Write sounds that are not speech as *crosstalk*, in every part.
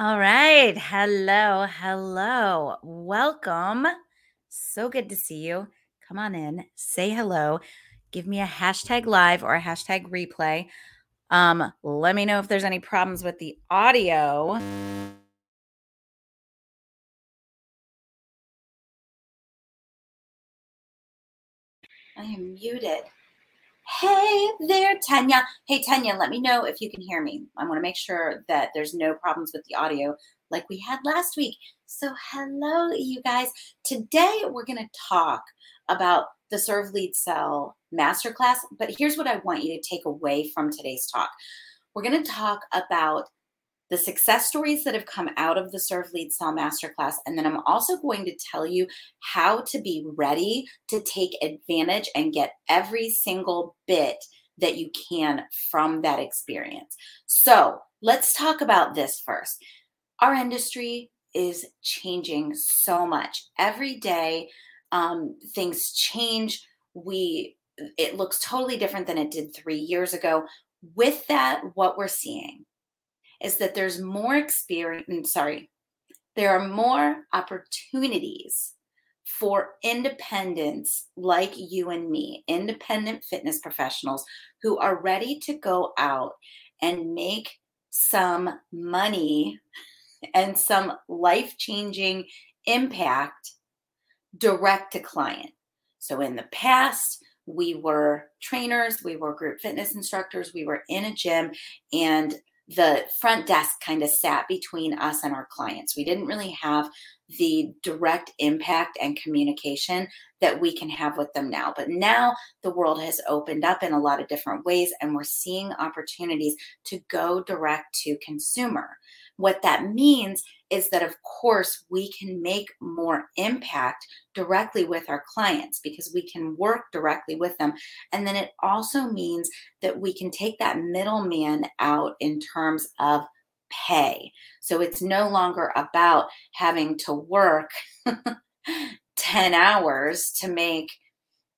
All right. Hello. Hello. Welcome. So good to see you. Come on in. Say hello. Give me a hashtag live or a hashtag replay. Um, let me know if there's any problems with the audio. I am muted. Hey there, Tanya. Hey, Tanya, let me know if you can hear me. I want to make sure that there's no problems with the audio like we had last week. So, hello, you guys. Today, we're going to talk about the Serve Lead Sell Masterclass. But here's what I want you to take away from today's talk we're going to talk about the success stories that have come out of the Serve Lead Sell Masterclass. And then I'm also going to tell you how to be ready to take advantage and get every single bit that you can from that experience. So let's talk about this first. Our industry is changing so much. Every day, um, things change. We it looks totally different than it did three years ago. With that, what we're seeing is that there's more experience, mm, sorry, there are more opportunities for independents like you and me, independent fitness professionals who are ready to go out and make some money and some life changing impact direct to client. So in the past, we were trainers, we were group fitness instructors, we were in a gym, and the front desk kind of sat between us and our clients. We didn't really have the direct impact and communication that we can have with them now. But now the world has opened up in a lot of different ways, and we're seeing opportunities to go direct to consumer. What that means is that, of course, we can make more impact directly with our clients because we can work directly with them. And then it also means that we can take that middleman out in terms of pay. So it's no longer about having to work *laughs* 10 hours to make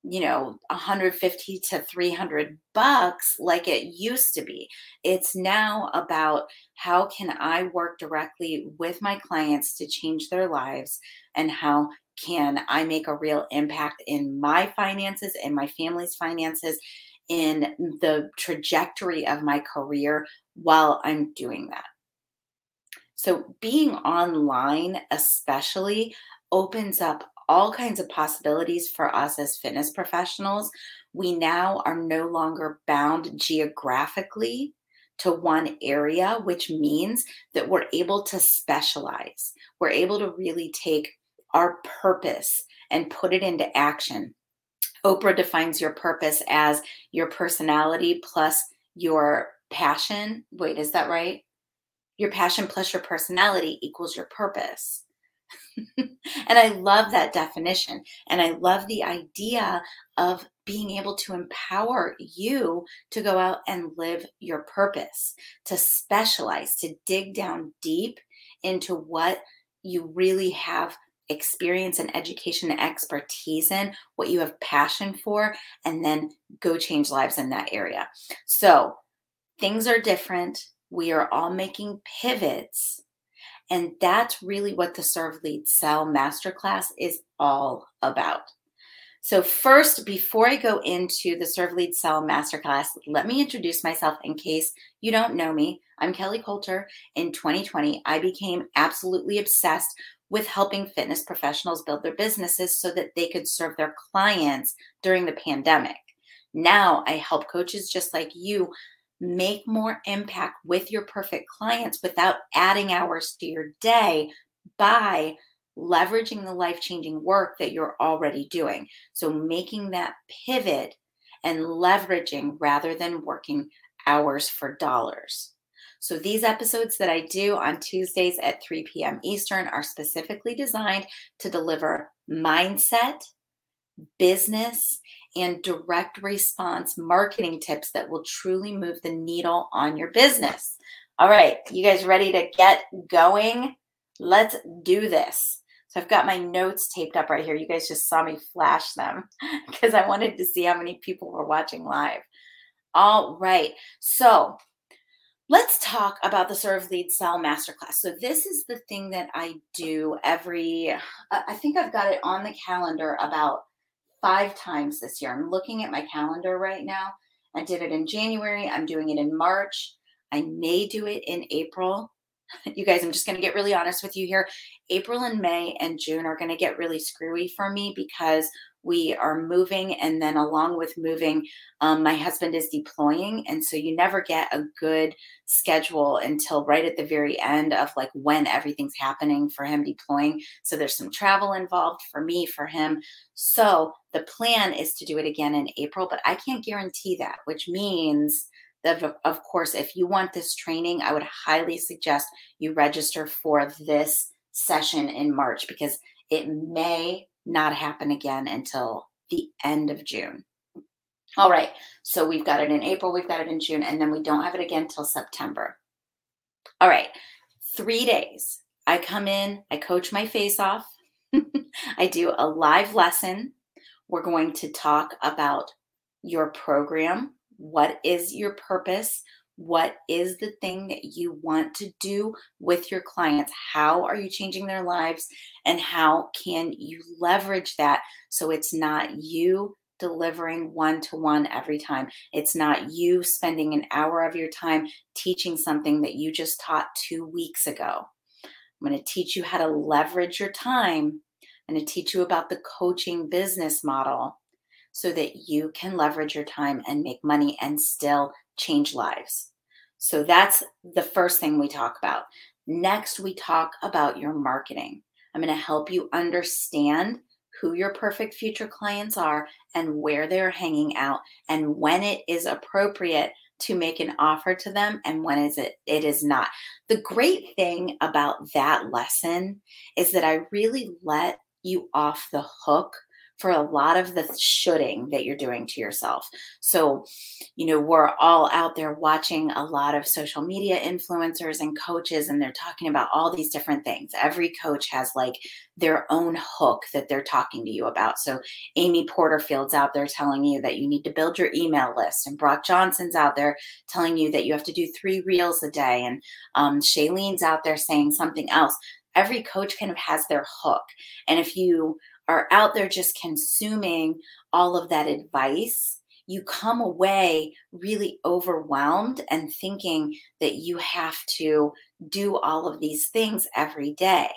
you know 150 to 300 bucks like it used to be. It's now about how can i work directly with my clients to change their lives and how can i make a real impact in my finances and my family's finances in the trajectory of my career while i'm doing that. So being online especially opens up all kinds of possibilities for us as fitness professionals. We now are no longer bound geographically to one area, which means that we're able to specialize. We're able to really take our purpose and put it into action. Oprah defines your purpose as your personality plus your passion. Wait, is that right? Your passion plus your personality equals your purpose. And I love that definition. And I love the idea of being able to empower you to go out and live your purpose, to specialize, to dig down deep into what you really have experience and education and expertise in, what you have passion for, and then go change lives in that area. So things are different. We are all making pivots and that's really what the Serve Lead Sell Masterclass is all about. So, first, before I go into the Serve Lead Sell Masterclass, let me introduce myself in case you don't know me. I'm Kelly Coulter. In 2020, I became absolutely obsessed with helping fitness professionals build their businesses so that they could serve their clients during the pandemic. Now, I help coaches just like you make more impact with your perfect clients without adding hours to your day by leveraging the life changing work that you're already doing. So, making that pivot and leveraging rather than working hours for dollars. So, these episodes that I do on Tuesdays at 3 p.m. Eastern are specifically designed to deliver mindset, business, and direct response marketing tips that will truly move the needle on your business. All right, you guys ready to get going? Let's do this. So I've got my notes taped up right here. You guys just saw me flash them *laughs* because I wanted to see how many people were watching live. All right. So let's talk about the Serve Lead Sell Masterclass. So, this is the thing that I do every, I think I've got it on the calendar about five times this year. I'm looking at my calendar right now. I did it in January, I'm doing it in March. I may do it in April. *laughs* You guys, I'm just going to get really honest with you here. April and May and June are going to get really screwy for me because we are moving and then along with moving um, my husband is deploying and so you never get a good schedule until right at the very end of like when everything's happening for him deploying. So there's some travel involved for me for him. So the plan is to do it again in april but i can't guarantee that which means that of course if you want this training i would highly suggest you register for this session in march because it may not happen again until the end of June. All right, so we've got it in April, we've got it in June, and then we don't have it again till September. All right, three days. I come in, I coach my face off, *laughs* I do a live lesson. We're going to talk about your program. What is your purpose? What is the thing that you want to do with your clients? How are you changing their lives? And how can you leverage that so it's not you delivering one to one every time? It's not you spending an hour of your time teaching something that you just taught two weeks ago. I'm going to teach you how to leverage your time. I'm going to teach you about the coaching business model so that you can leverage your time and make money and still change lives. So that's the first thing we talk about. Next, we talk about your marketing. I'm going to help you understand who your perfect future clients are and where they're hanging out and when it is appropriate to make an offer to them and when is it it is not. The great thing about that lesson is that I really let you off the hook for a lot of the shoulding that you're doing to yourself. So, you know, we're all out there watching a lot of social media influencers and coaches, and they're talking about all these different things. Every coach has like their own hook that they're talking to you about. So, Amy Porterfield's out there telling you that you need to build your email list, and Brock Johnson's out there telling you that you have to do three reels a day, and um, Shailene's out there saying something else every coach kind of has their hook. And if you are out there just consuming all of that advice, you come away really overwhelmed and thinking that you have to do all of these things every day.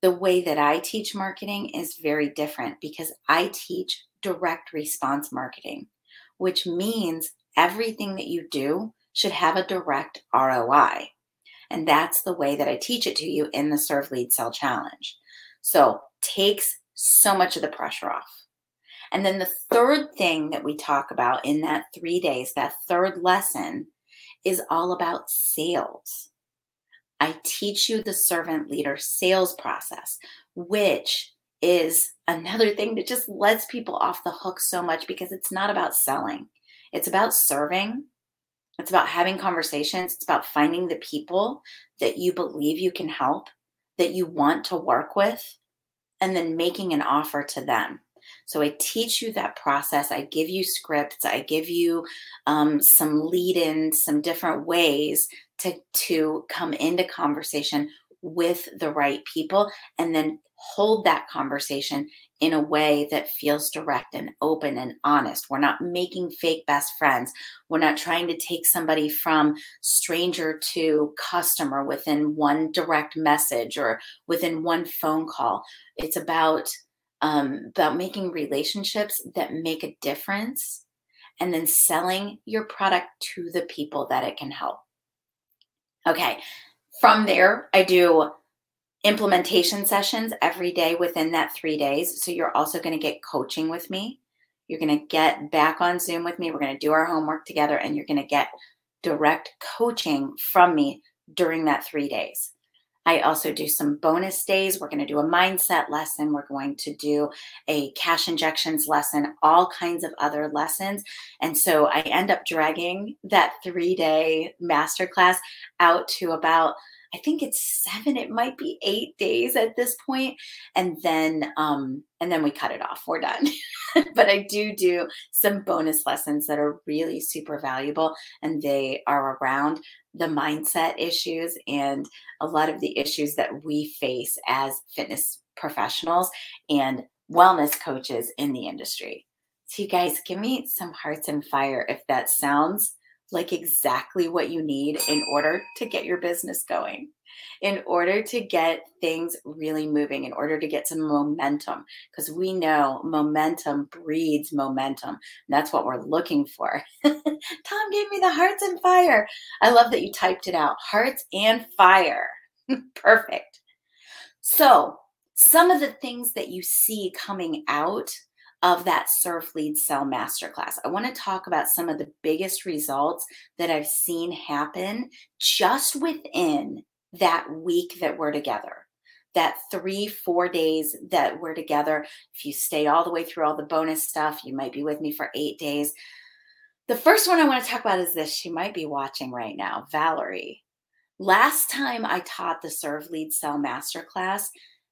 The way that I teach marketing is very different because I teach direct response marketing, which means everything that you do should have a direct ROI. And that's the way that I teach it to you in the Serve Lead Sell Challenge. So takes so much of the pressure off. And then the third thing that we talk about in that three days, that third lesson, is all about sales. I teach you the servant leader sales process, which is another thing that just lets people off the hook so much because it's not about selling, it's about serving. It's about having conversations. It's about finding the people that you believe you can help, that you want to work with, and then making an offer to them. So I teach you that process. I give you scripts. I give you um, some lead in, some different ways to, to come into conversation with the right people and then hold that conversation in a way that feels direct and open and honest. We're not making fake best friends. We're not trying to take somebody from stranger to customer within one direct message or within one phone call. It's about um, about making relationships that make a difference and then selling your product to the people that it can help. Okay, from there, I do implementation sessions every day within that three days. So you're also going to get coaching with me. You're going to get back on Zoom with me. We're going to do our homework together and you're going to get direct coaching from me during that three days. I also do some bonus days. We're going to do a mindset lesson. We're going to do a cash injections lesson, all kinds of other lessons. And so I end up dragging that three day masterclass out to about I think it's seven, it might be eight days at this point, and then um, and then we cut it off. We're done. *laughs* but I do do some bonus lessons that are really super valuable, and they are around the mindset issues and a lot of the issues that we face as fitness professionals and wellness coaches in the industry. So, you guys, give me some hearts and fire if that sounds like exactly what you need in order to get your business going, in order to get things really moving, in order to get some momentum, because we know momentum breeds momentum. That's what we're looking for. *laughs* Tom gave me the hearts and fire. I love that you typed it out hearts and fire. *laughs* Perfect. So, some of the things that you see coming out of that Serve Lead Sell Masterclass. I want to talk about some of the biggest results that I've seen happen just within that week that we're together. That three, four days that we're together. If you stay all the way through all the bonus stuff, you might be with me for eight days. The first one I want to talk about is this. She might be watching right now, Valerie. Last time I taught the Serve Lead Sell Masterclass,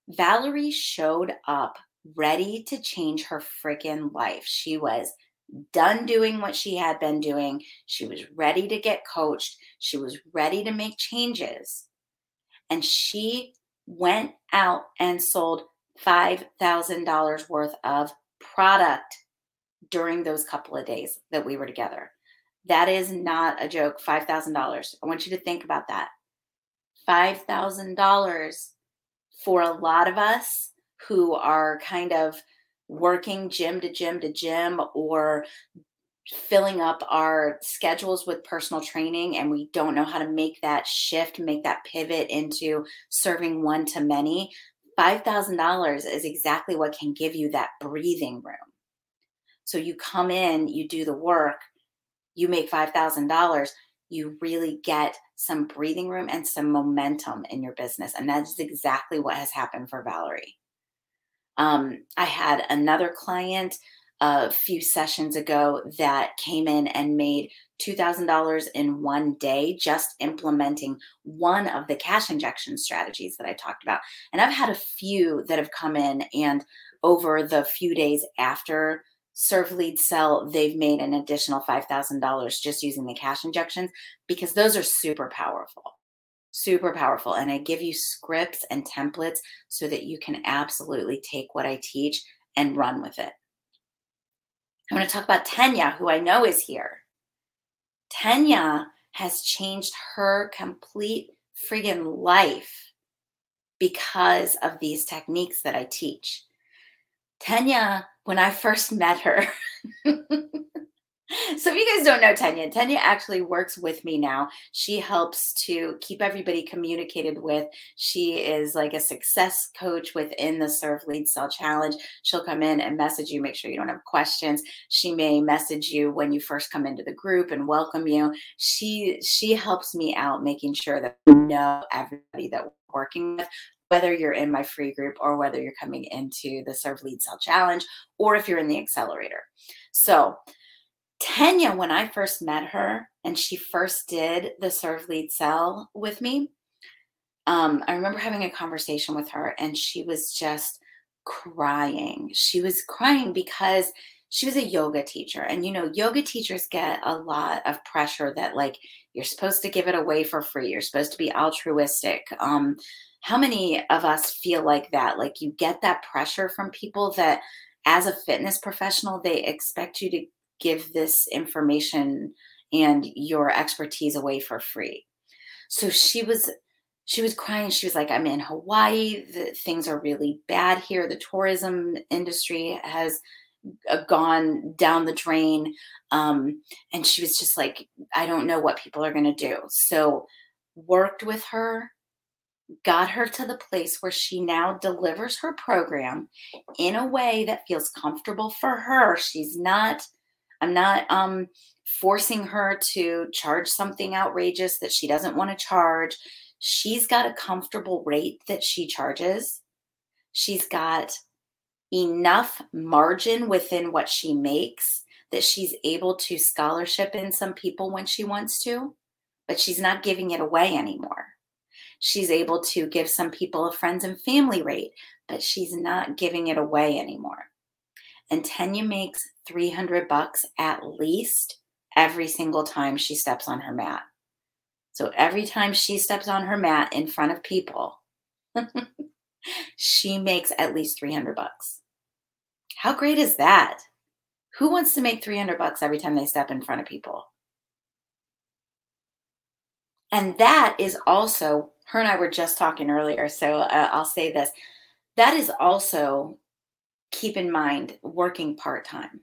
Valerie showed up ready to change her freaking life. She was done doing what she had been doing. She was ready to get coached. She was ready to make changes. And she went out and sold $5,000 worth of product during those couple of days that we were together. That is not a joke. $5,000. I want you to think about that. $5,000 for a lot of us who are kind of working gym to gym to gym or filling up our schedules with personal training and we don't know how to make that shift, make that pivot into serving one to many, $5,000 is exactly what can give you that breathing room. So you come in, you do the work, you make $5,000, you really get some breathing room and some momentum in your business. And that's exactly what has happened for Valerie. Um, I had another client a few sessions ago that came in and made $2,000 in one day just implementing one of the cash injection strategies that I talked about. And I've had a few that have come in and over the few days after serve lead sell they've made an additional $5000 just using the cash injections because those are super powerful super powerful. And I give you scripts and templates so that you can absolutely take what I teach and run with it. I want to talk about Tanya, who I know is here. Tanya has changed her complete friggin' life because of these techniques that I teach. Tanya, when I first met her, *laughs* so if you guys don't know Tanya, Tanya actually works with me now. She helps to keep everybody communicated with. She is like a success coach within the Serve Lead Sell Challenge. She'll come in and message you, make sure you don't have questions. She may message you when you first come into the group and welcome you. She she helps me out making sure that we know everybody that we're working with whether you're in my free group or whether you're coming into the Serve Lead Sell Challenge or if you're in the accelerator. So, Tanya, when I first met her and she first did the serve lead sell with me, um, I remember having a conversation with her and she was just crying. She was crying because she was a yoga teacher. And you know, yoga teachers get a lot of pressure that, like, you're supposed to give it away for free, you're supposed to be altruistic. Um, how many of us feel like that? Like, you get that pressure from people that, as a fitness professional, they expect you to give this information and your expertise away for free. So she was she was crying. She was like, I'm in Hawaii. The, things are really bad here. The tourism industry has uh, gone down the drain. Um, and she was just like, I don't know what people are going to do. So, worked with her, got her to the place where she now delivers her program in a way that feels comfortable for her. She's not I'm not um, forcing her to charge something outrageous that she doesn't want to charge. She's got a comfortable rate that she charges. She's got enough margin within what she makes that she's able to scholarship in some people when she wants to, but she's not giving it away anymore. She's able to give some people a friends and family rate, but she's not giving it away anymore. And Tanya makes 300 bucks at least every single time she steps on her mat. So every time she steps on her mat in front of people, *laughs* she makes at least 300 bucks. How great is that? Who wants to make 300 bucks every time they step in front of people? And that is also, her and I were just talking earlier, so uh, I'll say this. That is also, keep in mind, working part time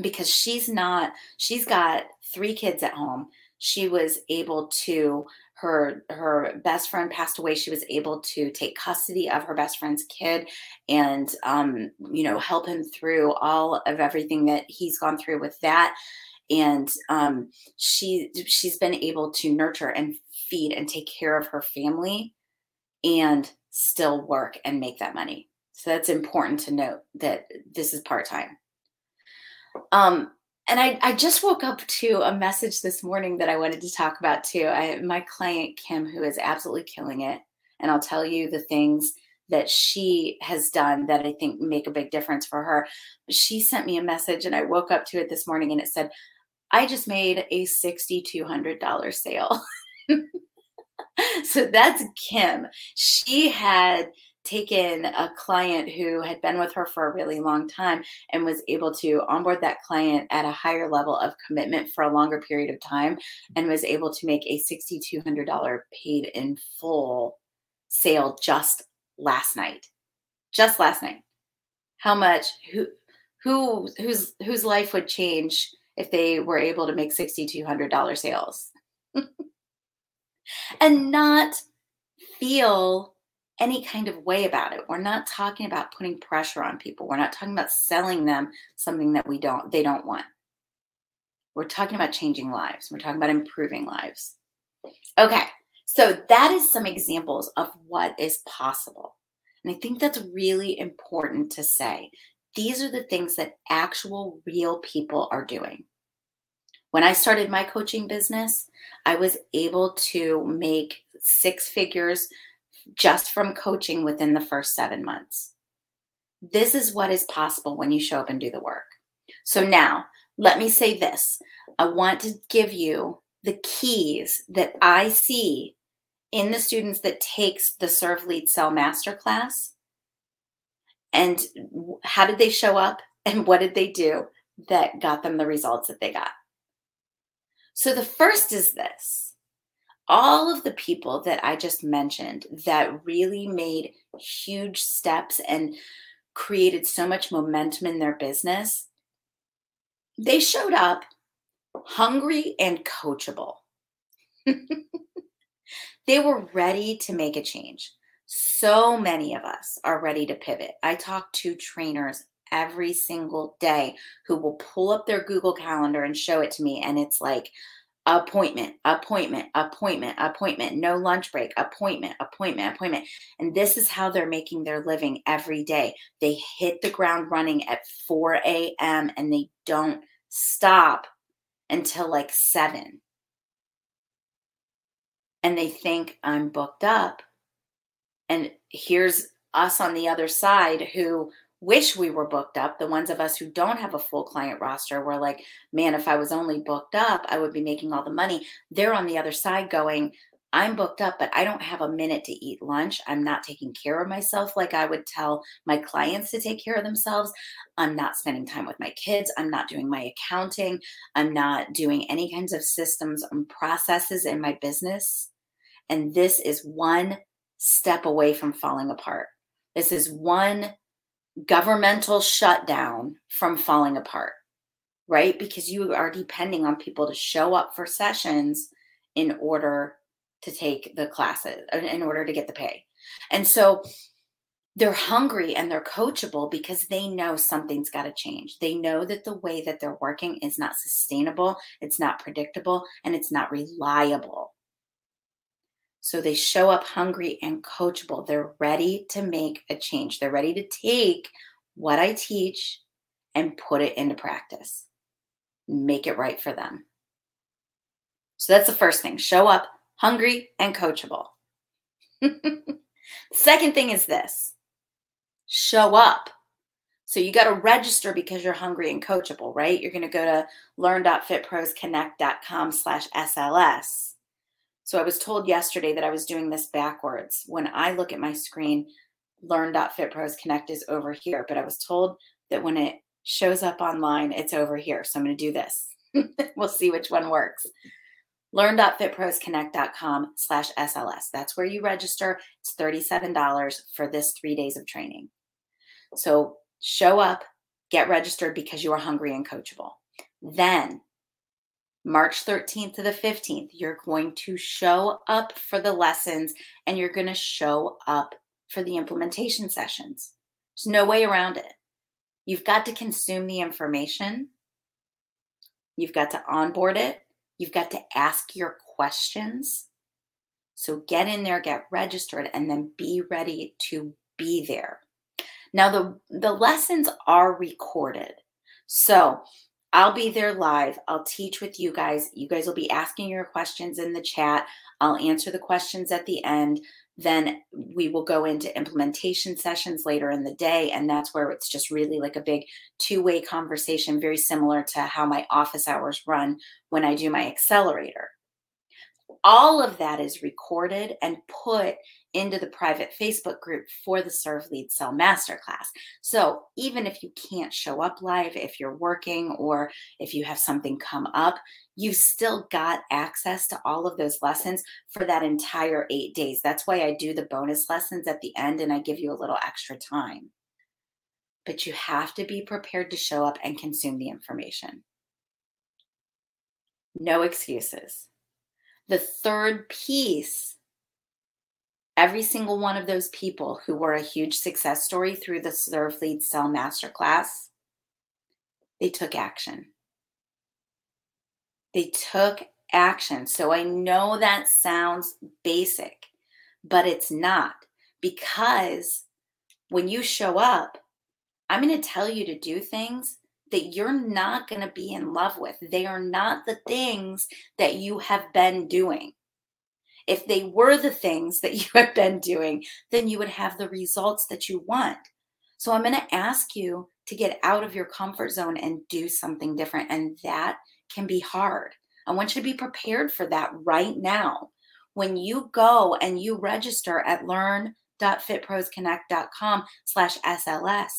because she's not, she's got three kids at home. She was able to her her best friend passed away. She was able to take custody of her best friend's kid and um, you know help him through all of everything that he's gone through with that. And um, she she's been able to nurture and feed and take care of her family and still work and make that money so that's important to note that this is part-time um, and I, I just woke up to a message this morning that I wanted to talk about too. I, my client Kim, who is absolutely killing it, and I'll tell you the things that she has done that I think make a big difference for her. She sent me a message, and I woke up to it this morning, and it said, "I just made a sixty-two hundred dollar sale." *laughs* so that's Kim. She had taken a client who had been with her for a really long time and was able to onboard that client at a higher level of commitment for a longer period of time and was able to make a $6200 paid in full sale just last night just last night. How much who who whose whose life would change if they were able to make $6200 sales? *laughs* And not feel any kind of way about it. We're not talking about putting pressure on people. We're not talking about selling them something that we don't they don't want. We're talking about changing lives. We're talking about improving lives. Okay. So that is some examples of what is possible. And I think that's really important to say. These are the things that actual real people are doing. When I started my coaching business, I was able to make six figures just from coaching within the first seven months. This is what is possible when you show up and do the work. So now, let me say this. I want to give you the keys that I see in the students that takes the serve lead sell masterclass. And how did they show up? *laughs* And what did they do that got them the results that they got? So the first is this all of the people that I just mentioned that really made huge steps and created so much momentum in their business, they showed up hungry and coachable. *laughs* they were ready to make a change. So many of us are ready to pivot. I talk to trainers every single day who will pull up their Google Calendar and show it to me. And it's like, appointment, appointment, appointment, appointment, no lunch break, appointment, appointment, appointment. And this is how they're making their living every day. They hit the ground running at 4 a.m. and they don't stop until like 7. And they think I'm booked up. And here's us on the other side who wish we were booked up. The ones of us who don't have a full client roster, we're like, man, if I was only booked up, I would be making all the money. They're on the other side going, I'm booked up, but I don't have a minute to eat lunch. I'm not taking care of myself like I would tell my clients to take care of themselves. I'm not spending time with my kids. I'm not doing my accounting. I'm not doing any kinds of systems and processes in my business. And this is one step away from falling apart. This is one governmental shutdown from falling apart, right? Because you are depending on people to show up for sessions in order to take the classes, in order to get the pay. And so they're hungry and they're coachable because they know something's got to change. They know that the way that they're working is not sustainable, it's not predictable, and it's not reliable. So they show up hungry and coachable. They're ready to make a change. They're ready to take what I teach and put it into practice, make it right for them. So that's the first thing show up hungry and coachable. *laughs* Second thing is this show up. So you got to register because you're hungry and coachable, right? You're going to go to learn.fitprosconnect.com slash SLS. So I was told yesterday that I was doing this backwards. When I look at my screen, learn.fitprosconnect is over here, but I was told that when it shows up online, it's over here. So I'm going to do this. *laughs* we'll see which one works. Learn.fitprosconnect.com slash SLS. That's where you register. It's $37 for this three days of training. So show up, get registered because you are hungry and coachable. Then March 13th to the 15th, you're going to show up for the lessons and you're going to show up for the implementation sessions. There's no way around it. You've got to consume the information, you've got to onboard it, you've got to ask your questions. So get in there, get registered, and then be ready to be there. Now, the, the lessons are recorded. So I'll be there live. I'll teach with you guys. You guys will be asking your questions in the chat. I'll answer the questions at the end. Then we will go into implementation sessions later in the day. And that's where it's just really like a big two way conversation, very similar to how my office hours run when I do my accelerator. All of that is recorded and put into the private Facebook group for the Serve Lead Sell Masterclass. So even if you can't show up live, if you're working or if you have something come up, you've still got access to all of those lessons for that entire eight days. That's why I do the bonus lessons at the end and I give you a little extra time. But you have to be prepared to show up and consume the information. No excuses. The third piece every single one of those people who were a huge success story through the Serve Lead Sell Masterclass, they took action. They took action. So I know that sounds basic, but it's not because when you show up, I'm going to tell you to do things that you're not going to be in love with. They are not the things that you have been doing. If they were the things that *laughs* you have been doing, then you would have the results that you want. So I'm going to ask you to get out of your comfort zone and do something different. And that can be hard. I want you to be prepared for that right now. When you go and you register at learn.fitprosconnect.com slash SLS,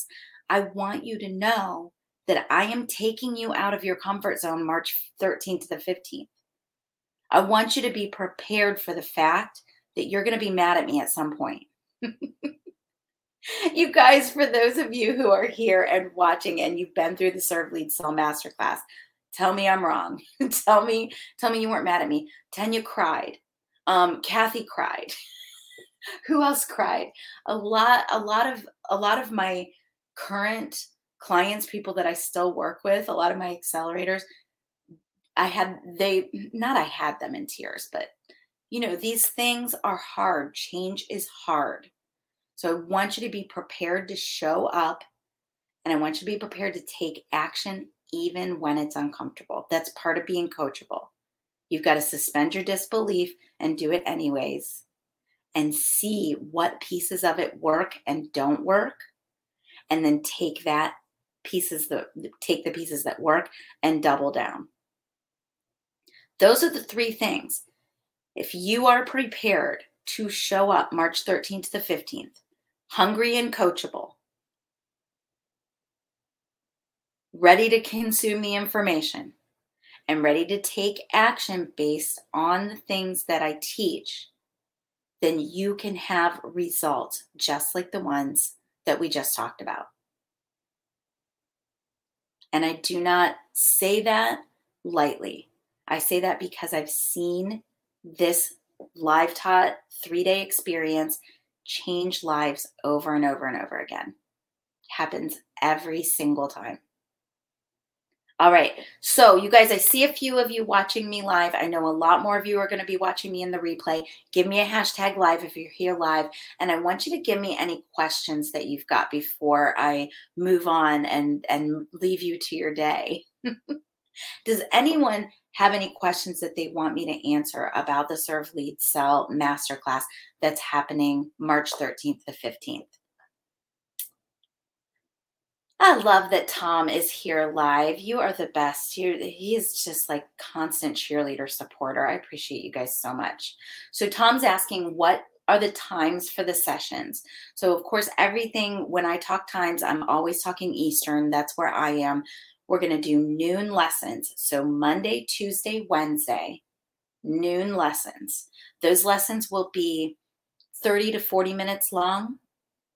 I want you to know that I am taking you out of your comfort zone March 13th to the 15th. I want you to be prepared for the fact that you're going to be mad at me at some point. *laughs* you guys, for those of you who are here and watching and you've been through the Serve Lead Sell Masterclass, tell me I'm wrong. *laughs* tell me, tell me you weren't mad at me. Tanya cried. Um, Kathy cried. *laughs* who else cried? A lot, a lot of a lot of my current clients, people that I still work with, a lot of my accelerators, I had they not I had them in tears, but you know, these things are hard. Change is hard. So I want you to be prepared to show up and I want you to be prepared to take action even when it's uncomfortable. That's part of being coachable. You've got to suspend your disbelief and do it anyways and see what pieces of it work and don't work and then take that pieces that take the pieces that work and double down. Those are the three things. If you are prepared to show up March 13th to the 15th, hungry and coachable, ready to consume the information, and ready to take action based on the things that I teach, then you can have results just like the ones that we just talked about. And I do not say that lightly. I say that because I've seen this live taught three day experience change lives over and over and over again. Happens every single time. All right. So, you guys, I see a few of you watching me live. I know a lot more of you are going to be watching me in the replay. Give me a hashtag live if you're here live. And I want you to give me any questions that you've got before I move on and, and leave you to your day. *laughs* Does anyone have any questions that they want me to answer about the Serve Lead Sell Masterclass that's happening March 13th to 15th? I love that Tom is here live. You are the best. You, he is just like constant cheerleader supporter. I appreciate you guys so much. So Tom's asking what are the times for the sessions. So of course everything when I talk times I'm always talking Eastern. That's where I am. We're going to do noon lessons. So Monday, Tuesday, Wednesday, noon lessons. Those lessons will be 30 to 40 minutes long.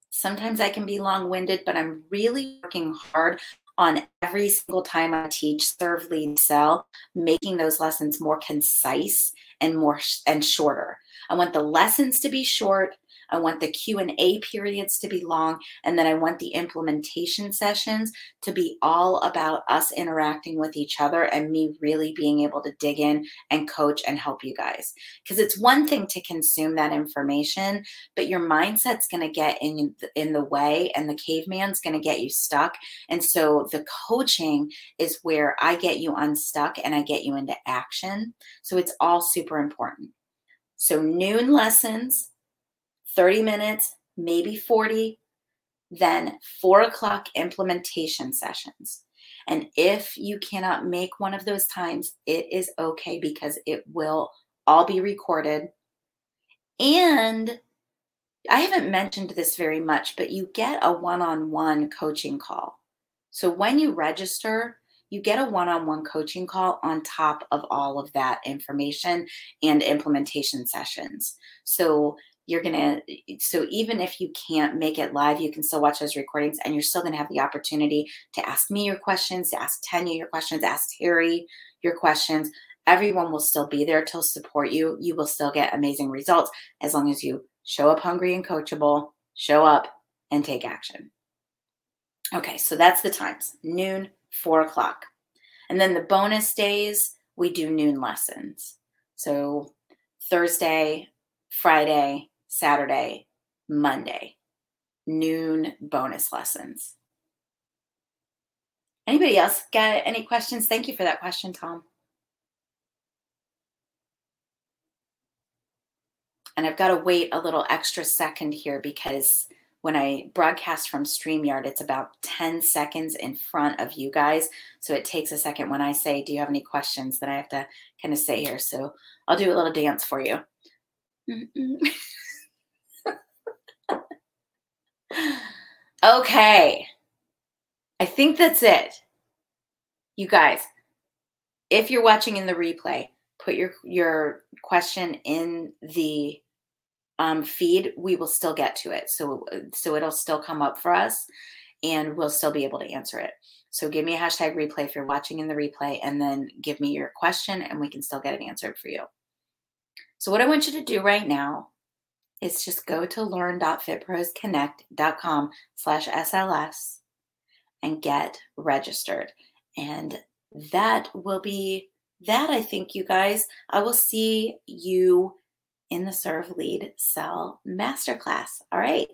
Sometimes I can be long winded, but I'm really working hard on every single time I teach serve lead sell, making those lessons more concise and more sh- and shorter. I want the lessons to be short. I want the Q&A periods to be long and then I want the implementation sessions to be all about us interacting with each other and me really being able to dig in and coach and help you guys. Cuz it's one thing to consume that information, but your mindset's going to get in in the way and the caveman's going to get you stuck. And so the coaching is where I get you unstuck and I get you into action. So it's all super important. So noon lessons 30 minutes, maybe 40, then four o'clock implementation sessions. And if you cannot make one of those times, it is okay because it will all be recorded. And I haven't mentioned this very much, but you get a one on one coaching call. So when you register, you get a one on one coaching call on top of all of that information and implementation sessions. So you're going to so even if you can't make it live you can still watch those recordings and you're still going to have the opportunity to ask me your questions to ask tanya your questions ask terry your questions. Everyone will still be there to support you. You will still get amazing results as long as you show up hungry and coachable show up and take action. Okay so that's the times noon four o'clock. And then the bonus days we do noon lessons. So thursday friday Saturday, Monday, noon bonus lessons. Anybody else got any questions? Thank you for that question, Tom. And I've got to wait a little extra second here because when I broadcast from StreamYard, it's about 10 seconds in front of you guys. So it takes a second when I say, Do you have any questions? that I have to kind of say here. So I'll do a little dance for you. *laughs* Okay. I think that's it. You guys, if you're watching in the replay, put your your question in the um, feed. We will still get to it, so so it'll still come up for us, and we'll still be able to answer it. So give me a hashtag replay if you're watching in the replay, and then give me your question, and we can still get it answered for you. So what I want you to do right now is just go to learn.fitprosconnect.com slash SLS and get registered. And that will be that, I think, you guys. I will see you in the Serve Lead Sell Masterclass. All right.